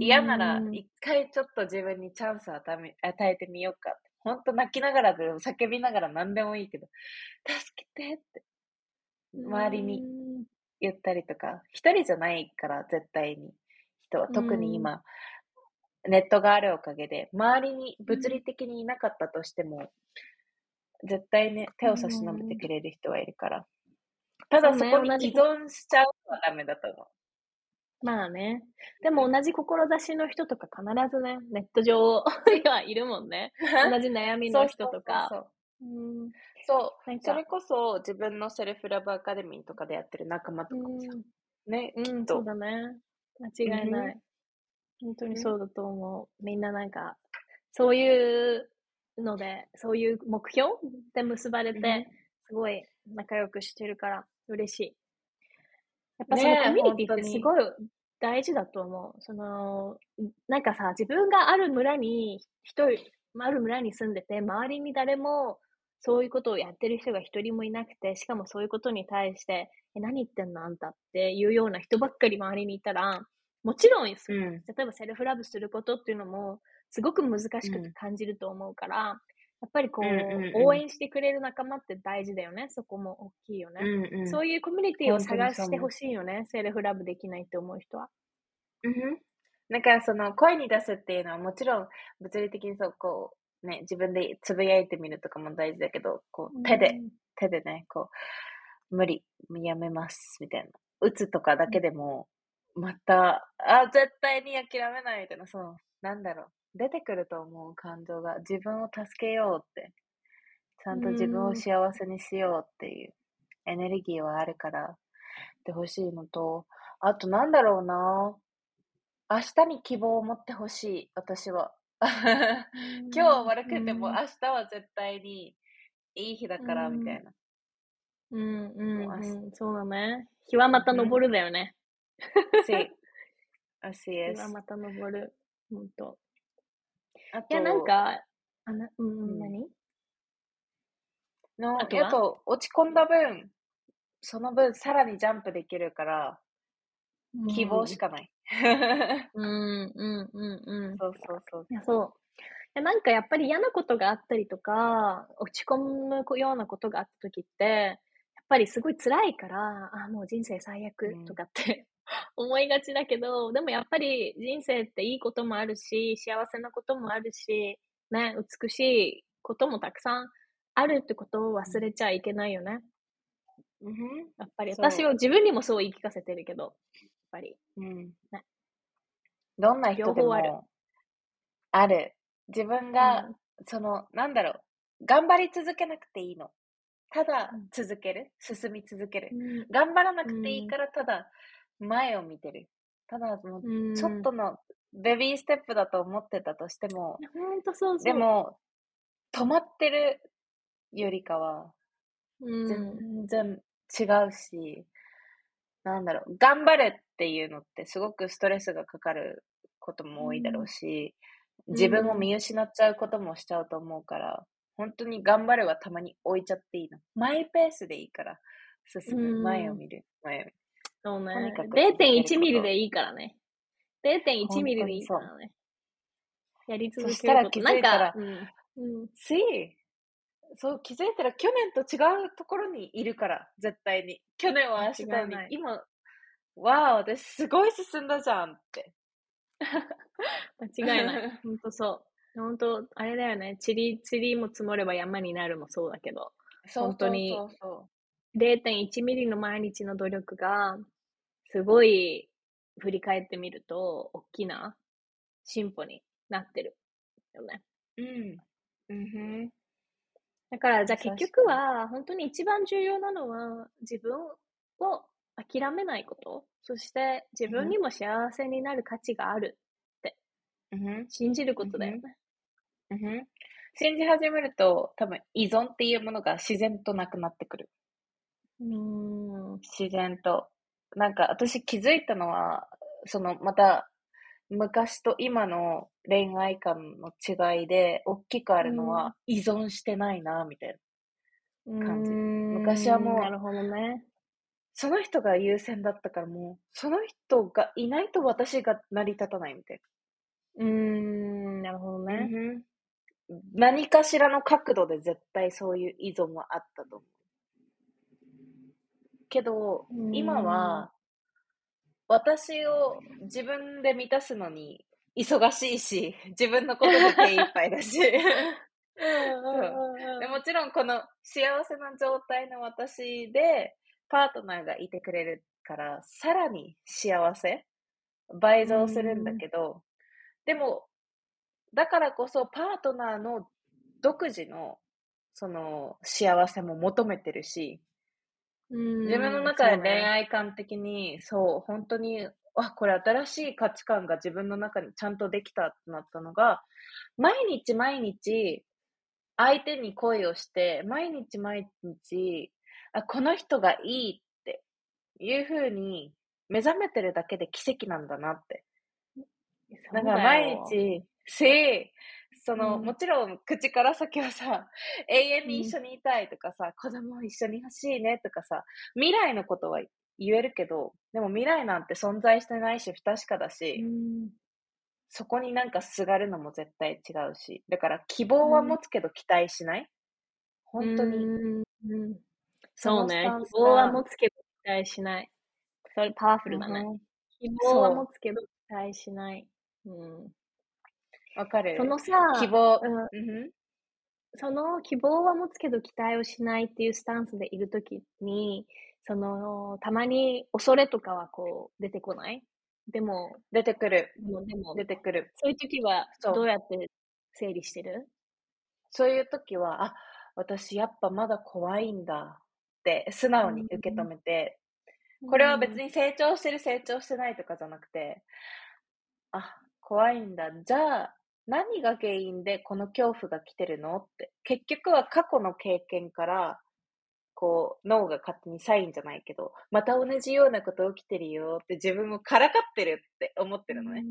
嫌なら、一回ちょっと自分にチャンスを与え与えてみようかって。本当泣きながらで叫びながら何でもいいけど、助けてって、周りに言ったりとか、一人じゃないから絶対に人は、特に今、ネットがあるおかげで、周りに物理的にいなかったとしても、絶対ね、手を差し伸べてくれる人はいるから。ただそこに依存しちゃうのはダメだと思う。まあね。でも同じ志の人とか必ずね、ネット上にはいるもんね。同じ悩みの人とか。そうそう。それこそ自分のセルフラブアカデミーとかでやってる仲間とかもさ、ね、きっと。そうだね。間違いない。本当にそうだと思う。みんななんか、そういうので、そういう目標で結ばれて、すごい仲良くしてるから嬉しい。やっぱそのコミュニティってすごい大事だと思う。その、なんかさ、自分がある村に、一人、ある村に住んでて、周りに誰もそういうことをやってる人が一人もいなくて、しかもそういうことに対して、え、何言ってんのあんたっていうような人ばっかり周りにいたら、もちろん、うん、例えばセルフラブすることっていうのも、すごく難しく感じると思うから、やっぱりこう、うんうんうん、応援してくれる仲間って大事だよね。そこも大きいよね。うんうん、そういうコミュニティを探してほしいよね。セルフラブできないって思う人は。うん。なんかその声に出すっていうのはもちろん物理的にそうこうね、自分でつぶやいてみるとかも大事だけど、こう手で、うん、手でね、こう、無理、やめます、みたいな。打つとかだけでも、また、あ、絶対に諦めないみたいな、そう、なんだろう。出てくると思う感情が自分を助けようって。ちゃんと自分を幸せにしようっていう。エネルギーはあるから。でほしいのとあとなんだろうな。明日に希望を持ってほしい。私は。今日は悪くても明日は絶対にいい日だからみたいな。うんうん、うん、そうだね。日はまた昇るだよね。sí así es 日はまた昇る。本当あと、いや、なんか、あな、うん、何？の、あとあと、落ち込んだ分、その分、さらにジャンプできるから、希望しかない。うん、うん、うん、うん。そうそうそう。いや、そう。いや、なんかやっぱり嫌なことがあったりとか、落ち込むようなことがあった時って、やっぱりすごい辛いから、あ、もう人生最悪とかって 思いがちだけど、でもやっぱり人生っていいこともあるし、幸せなこともあるし、ね、美しいこともたくさんあるってことを忘れちゃいけないよね。うん、やっぱり私は自分にもそう言い聞かせてるけど、やっぱり。うん。ね、どんな人でもある。ある。自分が、うん、その、なんだろう、頑張り続けなくていいの。ただ続ける、進み続ける、うん、頑張らなくていいからただ前を見てる。ただ、ちょっとのベビーステップだと思ってたとしても、本当そうそう。でも、止まってるよりかは、全然違うし、なんだろう、頑張れっていうのってすごくストレスがかかることも多いだろうし、自分を見失っちゃうこともしちゃうと思うから、本当に頑張れはたまに置いちゃっていいの。マイペースでいいから、進む。前を見る。前を見る。そうね。0.1ミリでいいからね。0.1ミリでいいからね。やり続けること。なんか、うん。うん、し、そう、気づいたら去年と違うところにいるから、絶対に。去年は明日に、今、わあ、私すごい進んだじゃんって。間違いない。ほんとそう。ほんと、あれだよね。ちり、ちりも積もれば山になるもそうだけど。本当に0.1ミリの毎日の努力がすごい振り返ってみると、大きな進歩になってるよね。うん。うん。だから、じゃあ結局は、本当に一番重要なのは、自分を諦めないこと。そして、自分にも幸せになる価値があるって、信じることだよね。うん。信じ始めると、多分依存っていうものが自然となくなってくる。うん。自然と。なんか私気づいたのは、そのまた昔と今の恋愛観の違いで大きくあるのは依存してないな、みたいな感じ。昔はもう、なるほどね。その人が優先だったからもう、その人がいないと私が成り立たないみたいな。うーん、なるほどね。何かしらの角度で絶対そういう依存はあったと思う。けど、今は、私を自分で満たすのに忙しいし、自分のことで手一杯だし。でもちろんこの幸せな状態の私でパートナーがいてくれるからさらに幸せ倍増するんだけど、でもだからこそパートナーの独自のその幸せも求めてるし、自分の中で恋愛観的にそう,、本当にあこれ新しい価値観が自分の中にちゃんとできたってなったのが毎日毎日相手に恋をして、毎日毎日、あ、この人がいいっていうふうに目覚めてるだけで奇跡なんだなって。だから毎日、し、その、うん、もちろん口から先はさ、永遠に一緒にいたいとかさ、うん、子供一緒に欲しいねとかさ、未来のことは言えるけど、でも未来なんて存在してないし、不確かだし、うん、そこになんかすがるのも絶対違うし。だから希望は持つけど期待しない、うん、本当に。うんそうね。希望は持つけど期待しない。それパワフルだね。うん、希望は持つけど期待しない。うん。わかる。そのさ、希望、うん、その希望は持つけど期待をしないっていうスタンスでいるときに、その、たまに恐れとかはこう出てこない？でも、出てくる。でも、でも出てくる。そういう時は、どうやって整理してる？そういう時は、あ、私やっぱまだ怖いんだって素直に受け止めて、これは別に成長してる成長してないとかじゃなくて、あ、怖いんだ。じゃあ、何が原因でこの恐怖が来てるのって。結局は過去の経験からこう、脳が勝手にサインじゃないけど、また同じようなこと起きてるよって自分をからかってるって思ってるのね。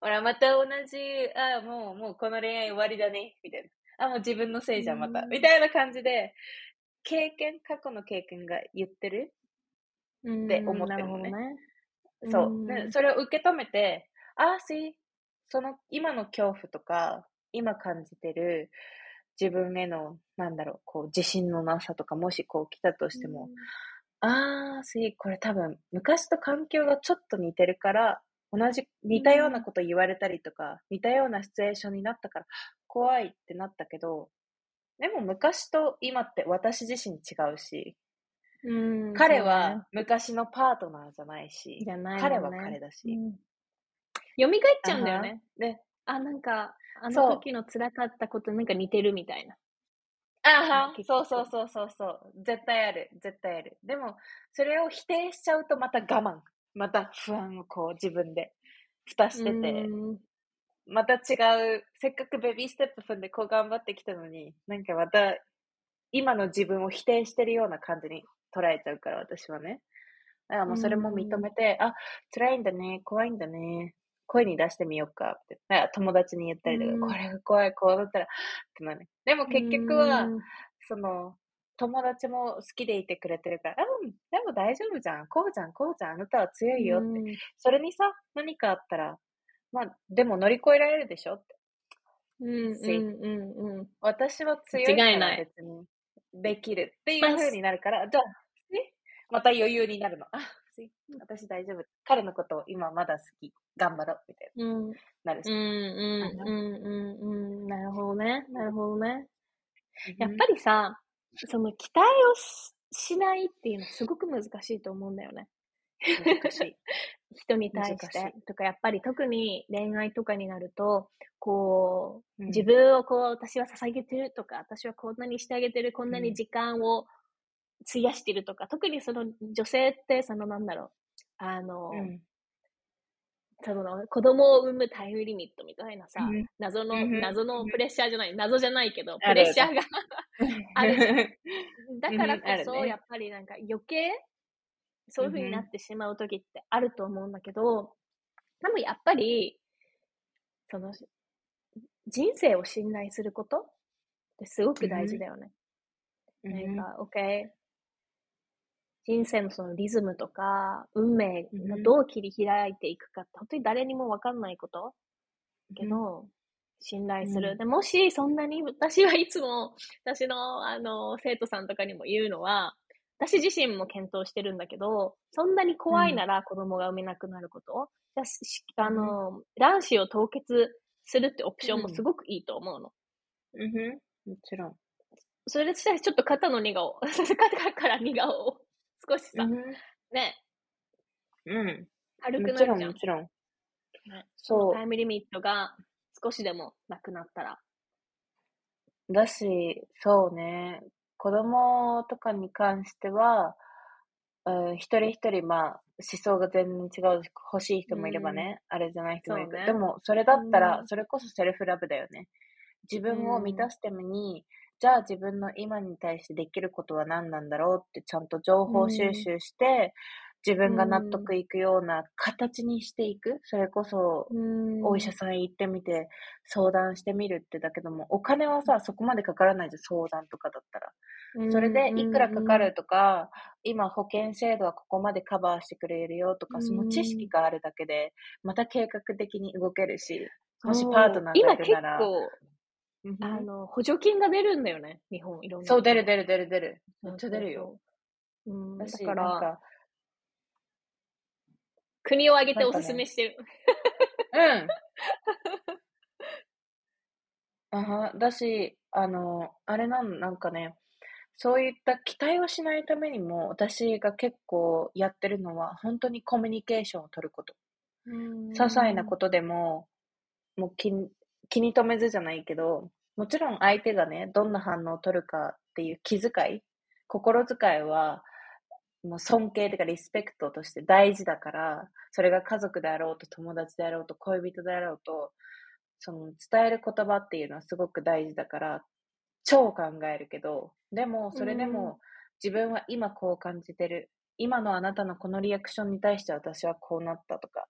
ほら、また同じ、ああ、もう、もうこの恋愛終わりだね、みたいな。あ、もう自分のせいじゃん、また。みたいな感じで、経験、過去の経験が言ってるって思ってるのね。ねそう、ね。それを受け止めて、ああ、し、その今の恐怖とか、今感じてる、自分への、なんだろう、こう、自信のなさとか、もしこう来たとしても、うん、あー、し、これ多分、昔と環境がちょっと似てるから、同じ、似たようなこと言われたりとか、うん、似たようなシチュエーションになったから、怖いってなったけど、でも昔と今って私自身違うし、うん、彼は昔のパートナーじゃないし、ね、彼は彼だし、うん、蘇っちゃうんだよね。ね。あ、なんか、あの時の辛かったことなんか似てるみたいな。あは、そうそうそうそうそう。絶対ある。絶対ある。でも、それを否定しちゃうとまた我慢。また不安をこう自分で蓋してて、また違う、せっかくベビーステップ踏んでこう頑張ってきたのに、なんかまた今の自分を否定してるような感じに捉えちゃうから私はね。だからもうそれも認めて、あ、辛いんだね、怖いんだね、声に出してみようかって、友達に言ったりとか、うん、これが怖い、こうだったら、ってなる。でも結局は、うん、その、友達も好きでいてくれてるから、うん、でも大丈夫じゃん、こうじゃん、こうじゃん、あなたは強いよって。うん、それにさ、何かあったら、まあ、でも乗り越えられるでしょって。うんうんうんうん、私は強いから別にできるっていう風になるから、じゃあ、また余裕になるの。あ、私大丈夫。彼のことを今まだ好き。頑張ろう。みたいな。うん。なるし。うんうんうんうんうん。なるほどね。なるほどね。やっぱりさ、その期待をしないっていうのはすごく難しいと思うんだよね。難しい。人に対して。とか、やっぱり特に恋愛とかになると、こう、自分をこう、私は捧げてるとか、私はこんなにしてあげてる、こんなに時間を費やしてるとか、特にその女性って、そのなんだろう、あの、うん、その子供を産むタイムリミットみたいなさ、うん、謎の、うん、謎のプレッシャーじゃない、謎じゃないけど、プレッシャーがある だからこそ、やっぱりなんか余計、そういう風になってしまう時ってあると思うんだけど、でもやっぱり、その、人生を信頼することってすごく大事だよね。なんか、OK、人生のそのリズムとか、運命がどう切り開いていくかって、本当に誰にもわかんないことけど、信頼する。うんでもし、そんなに、私はいつも、私の、あの、生徒さんとかにも言うのは、私自身も検討してるんだけど、そんなに怖いなら子供が産めなくなること、じゃあしあの、卵子を凍結するってオプションもすごくいいと思うの。うん。もちろん。それでしたらちょっと肩の荷がを、肩から荷がを少しさ、うんね、うん。軽くもちろん、なるじゃんも。ちろん。ねそうタイムリミットが少しでもなくなったら。だし、そうね、子供とかに関しては、うん、一人一人、まあ、思想が全然違う、欲しい人もいればね、あれじゃない人もいる。ねでも、それだったら、うんそれこそセルフラブだよね。自分を満たすために、じゃあ自分の今に対してできることは何なんだろうってちゃんと情報収集して、自分が納得いくような形にしていく。それこそ、お医者さん行ってみて相談してみるってだけども、お金はさ、そこまでかからないじゃん、相談とかだったら。それでいくらかかるとか、今保険制度はここまでカバーしてくれるよとか、うん。その知識があるだけで、また計画的に動けるし、もしパートナーがいるなら、構、あの、補助金が出るんだよね、日本、いろんな。そう、出る出る出る出る。めっちゃ出るよ。そうそう。うん、だから、なんか、国を挙げておすすめしてる。うん。あは、だし、あの、あれなん、なんかね、そういった期待をしないためにも、私が結構やってるのは、本当にコミュニケーションを取ること。些細なことでも、もう気に気に留めずじゃないけど、もちろん相手がね、どんな反応を取るかっていう気遣い、心遣いは、もう尊敬というかリスペクトとして大事だから、それが家族であろうと友達であろうと恋人であろうと、その伝える言葉っていうのはすごく大事だから、超考えるけど、でもそれでうんも自分は今こう感じてる。今のあなたのこのリアクションに対して私はこうなったとか、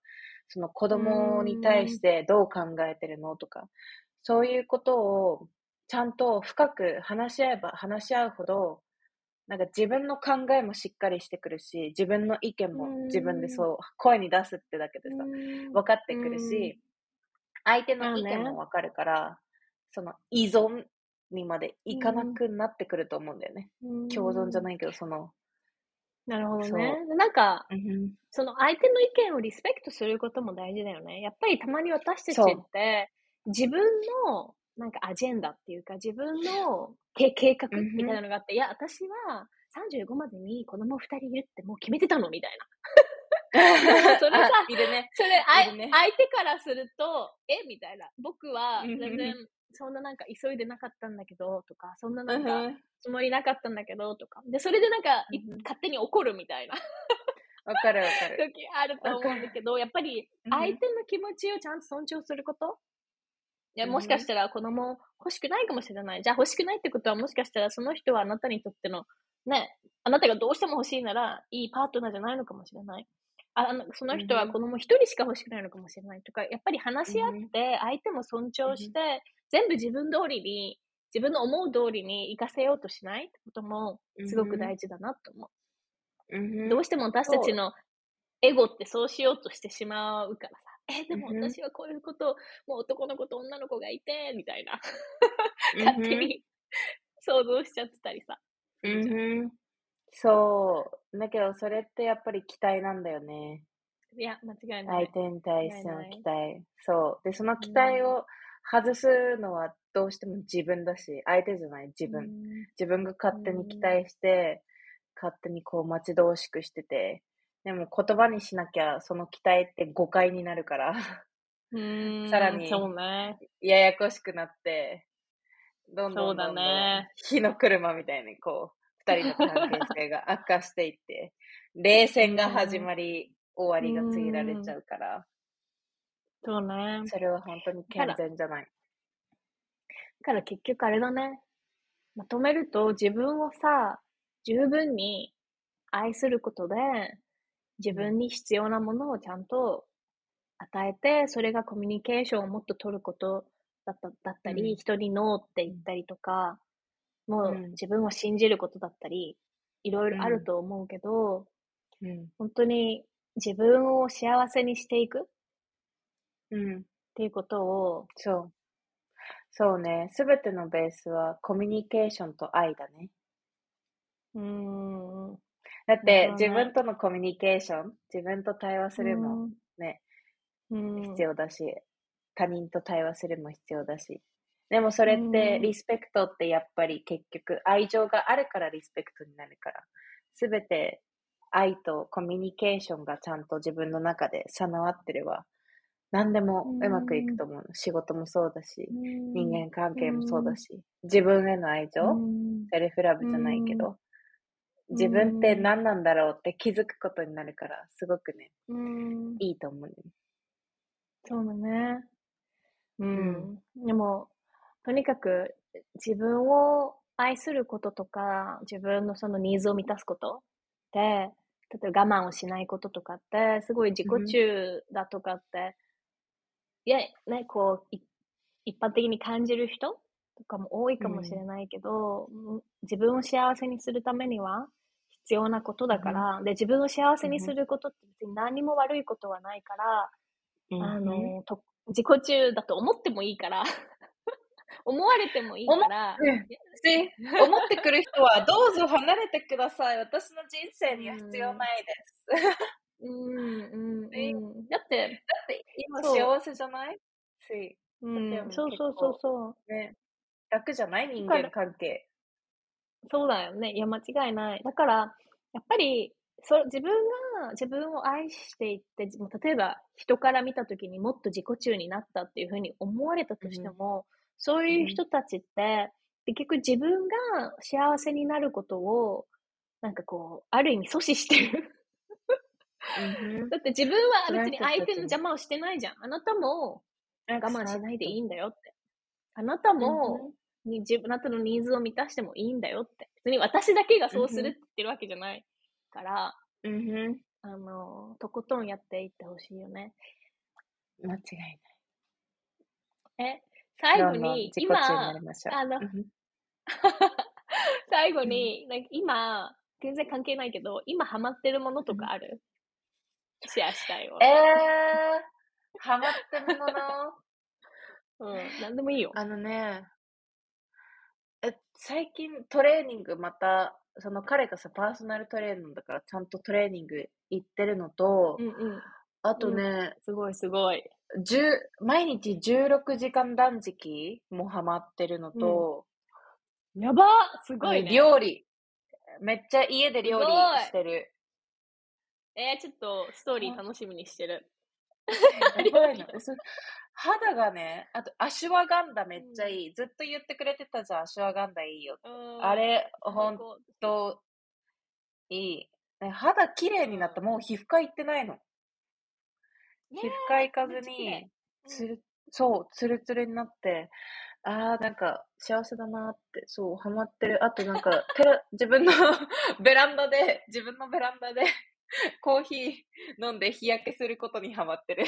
その子供に対してどう考えてるのとか、そういうことをちゃんと深く話し合えば話し合うほど、なんか自分の考えもしっかりしてくるし、自分の意見も自分でそう声に出すってだけでさ、分かってくるし、相手の意見も分かるから、その依存にまでいかなくなってくると思うんだよね。共存じゃい。ないけど、その、なるほどそね。なんか、うんその相手の意見をリスペクトすることも大事だよね。やっぱりたまに私たちって、自分のなんかアジェンダっていうか、自分の計計画みたいなのがあって、いや、私は35までに子供2人いるってもう決めてたのみたいな。それさあいるね。それ、ね相手からすると、え？みたいな。僕はうんうんうん全然、そんななんか急いでなかったんだけど、とか、そんなうなんかんつもりなかったんだけど、とか。で、それでなんか、いうんうん勝手に怒るみたいなわかるわかる。時あると思うんだけど、やっぱりうん相手の気持ちをちゃんと尊重すること？いや、うんもしかしたら子供欲しくないかもしれない。じゃあ欲しくないってことはもしかしたらその人はあなたにとっての、ね、あなたがどうしても欲しいならいいパートナーじゃないのかもしれない。あその人は子供一人しか欲しくないのかもしれないとか、やっぱり話し合って相手も尊重して、全部自分通りに、自分の思う通りに活かせようとしないってこともすごく大事だなと思う。うんどうしても私たちのエゴってそうしようとしてしまうからさ。え、でも私はこういうこと、もう男の子と女の子がいて、みたいな。うん勝手に想像しちゃってたりさ。うんそう。だけど、それってやっぱり期待なんだよね。いや、間違いない。相手に対しての期待。そう。で、その期待を外すのはどうしても自分だし、相手じゃない、自分。うん。自分が勝手に期待して、勝手にこう待ち遠しくしてて、でも言葉にしなきゃその期待って誤解になるから、うん。さらに。ややこしくなって、どんどんだどんどんね。火の車みたいにこう、二人の関係性が悪化していって、冷戦が始まり、終わりが告げられちゃうから、そうね。それは本当に健全じゃない。だから結局あれだね。まとめると自分をさ、十分に愛することで、自分に必要なものをちゃんと与えて、それがコミュニケーションをもっと取ることだっただったり、うん人にノーって言ったりとか、もううん自分を信じることだったり、いろいろあると思うけど、うん。本当に自分を幸せにしていくっうん。ていうことをそう。そうね。すべてのベースはコミュニケーションと愛だね。うーん。だって、なるほどね自分とのコミュニケーション、自分と対話するもね、うん、必要だし、他人と対話するも必要だし。でもそれって、うんリスペクトってやっぱり結局、愛情があるからリスペクトになるから。すべて愛とコミュニケーションがちゃんと自分の中で備わってれば、何でもうまくいくと思う。仕事もそうだし、うん人間関係もそうだし、自分への愛情、うんセルフラブじゃないけど、うん自分って何なんだろうって気づくことになるから、すごくね、うんいいと思うね。そうだね。ううんん。でも、とにかく自分を愛することとか、自分のそのニーズを満たすことって、例えば我慢をしないこととかって、すごい自己中だとかって、いや、ね、こう、い一般的に感じる人とかも多いかもしれないけど、うん自分を幸せにするためには必要なことだから、で、自分を幸せにすることって別に何も悪いことはないから、あうん。の、と自己中だと思ってもいいから、思われてもいいから、思ってくる人はどうぞ離れてください。私の人生には必要ないです。うん、うん、えうん。だって、だって今そう幸せじゃない？し、うんそうそうそうそう。ね、楽じゃない？人間関係。そうだよね。いや、間違いない。だから、やっぱり、そ自分が自分を愛していって、例えば人から見たときにもっと自己中になったっていうふうに思われたとしても、そういう人たちって、結局自分が幸せになることを、なんかこう、ある意味阻止してる。だって自分は別に相手の邪魔をしてないじゃん。あなたも我慢しないでいいんだよって。あなたも、に自分あなたのニーズを満たしてもいいんだよって。別に私だけがそうするって言ってるわけじゃないから、うんうんあの、とことんやっていってほしいよね。間違いない。え、最後に、今。あのうん 最後に、なんか今、全然関係ないけど、今ハマってるものとかある？シェアしたいわ。えー、ハマってるもの うん、なんでもいいよ。あのね、え、最近トレーニングまた、その彼がさ、パーソナルトレーナーだからちゃんとトレーニング行ってるのと、うんうん。あとね、すごいすごい。10毎日16時間断食もハマってるのと、やばすごいね。料理。めっちゃ家で料理してる。えー、ちょっとストーリー楽しみにしてる。やばいの？嘘肌がね、あとアシュワガンダめっちゃいい。ずっと言ってくれてたじゃん、アシュワガンダいいよって。あれ、ほんと、いい。ね肌綺麗になった。もう皮膚科行ってないの。皮膚科行かずに麗、つる、そう、ツルツルになって、あー、なんか、幸せだなって、そう、ハマってる。あとなんか、テラ、自分の ベランダで、自分のベランダで、コーヒー飲んで日焼けすることにハマってる。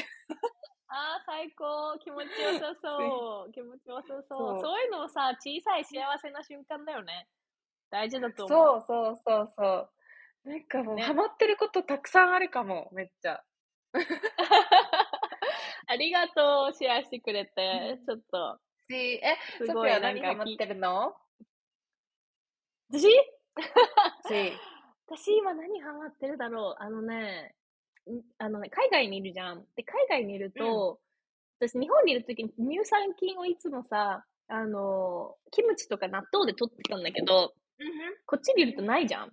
ああ、最高。気持ちよさそう。気持ちよさそう。そうそういうのをさ、小さい幸せな瞬間だよね。大事だと思う。そうそうそうそう。なんかもう、ねハマってることたくさんあるかも、めっちゃ。ありがとう、シェアしてくれて。ちょっと、し、え、すごい、ソフィアなんかき何ハマってるの？私？し、私今何ハマってるだろう？あのね、んあのね、海外にいるじゃん。で、海外にいると、私日本にいるときに乳酸菌をいつもさ、あの、キムチとか納豆で取ってたんだけど、こっちにいるとないじゃん。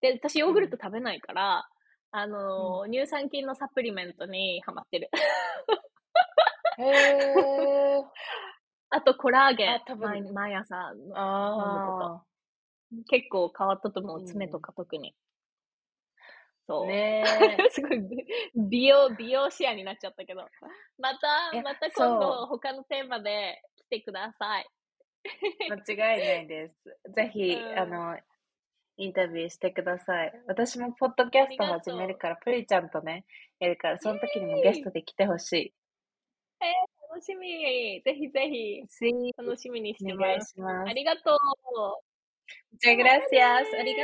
で、私ヨーグルト食べないから、あの、乳酸菌のサプリメントにハマってる。へー。あとコラーゲン。あ多、分。毎毎朝のあ結構変わったと思う、うん爪とか特に。ー。そう。ね すごい美容、美容視野になっちゃったけど。またえ、また今そ度他のテーマで来てください。間違いないです。ぜひ、うんあの、インタビューしてください。私もポッドキャスト始めるから、プリちゃんとね、やるから、その時にもゲストで来てほし楽しみ。ぜひぜひ楽しみにしておます。ますあ。りがとう。Muchas gracias. あり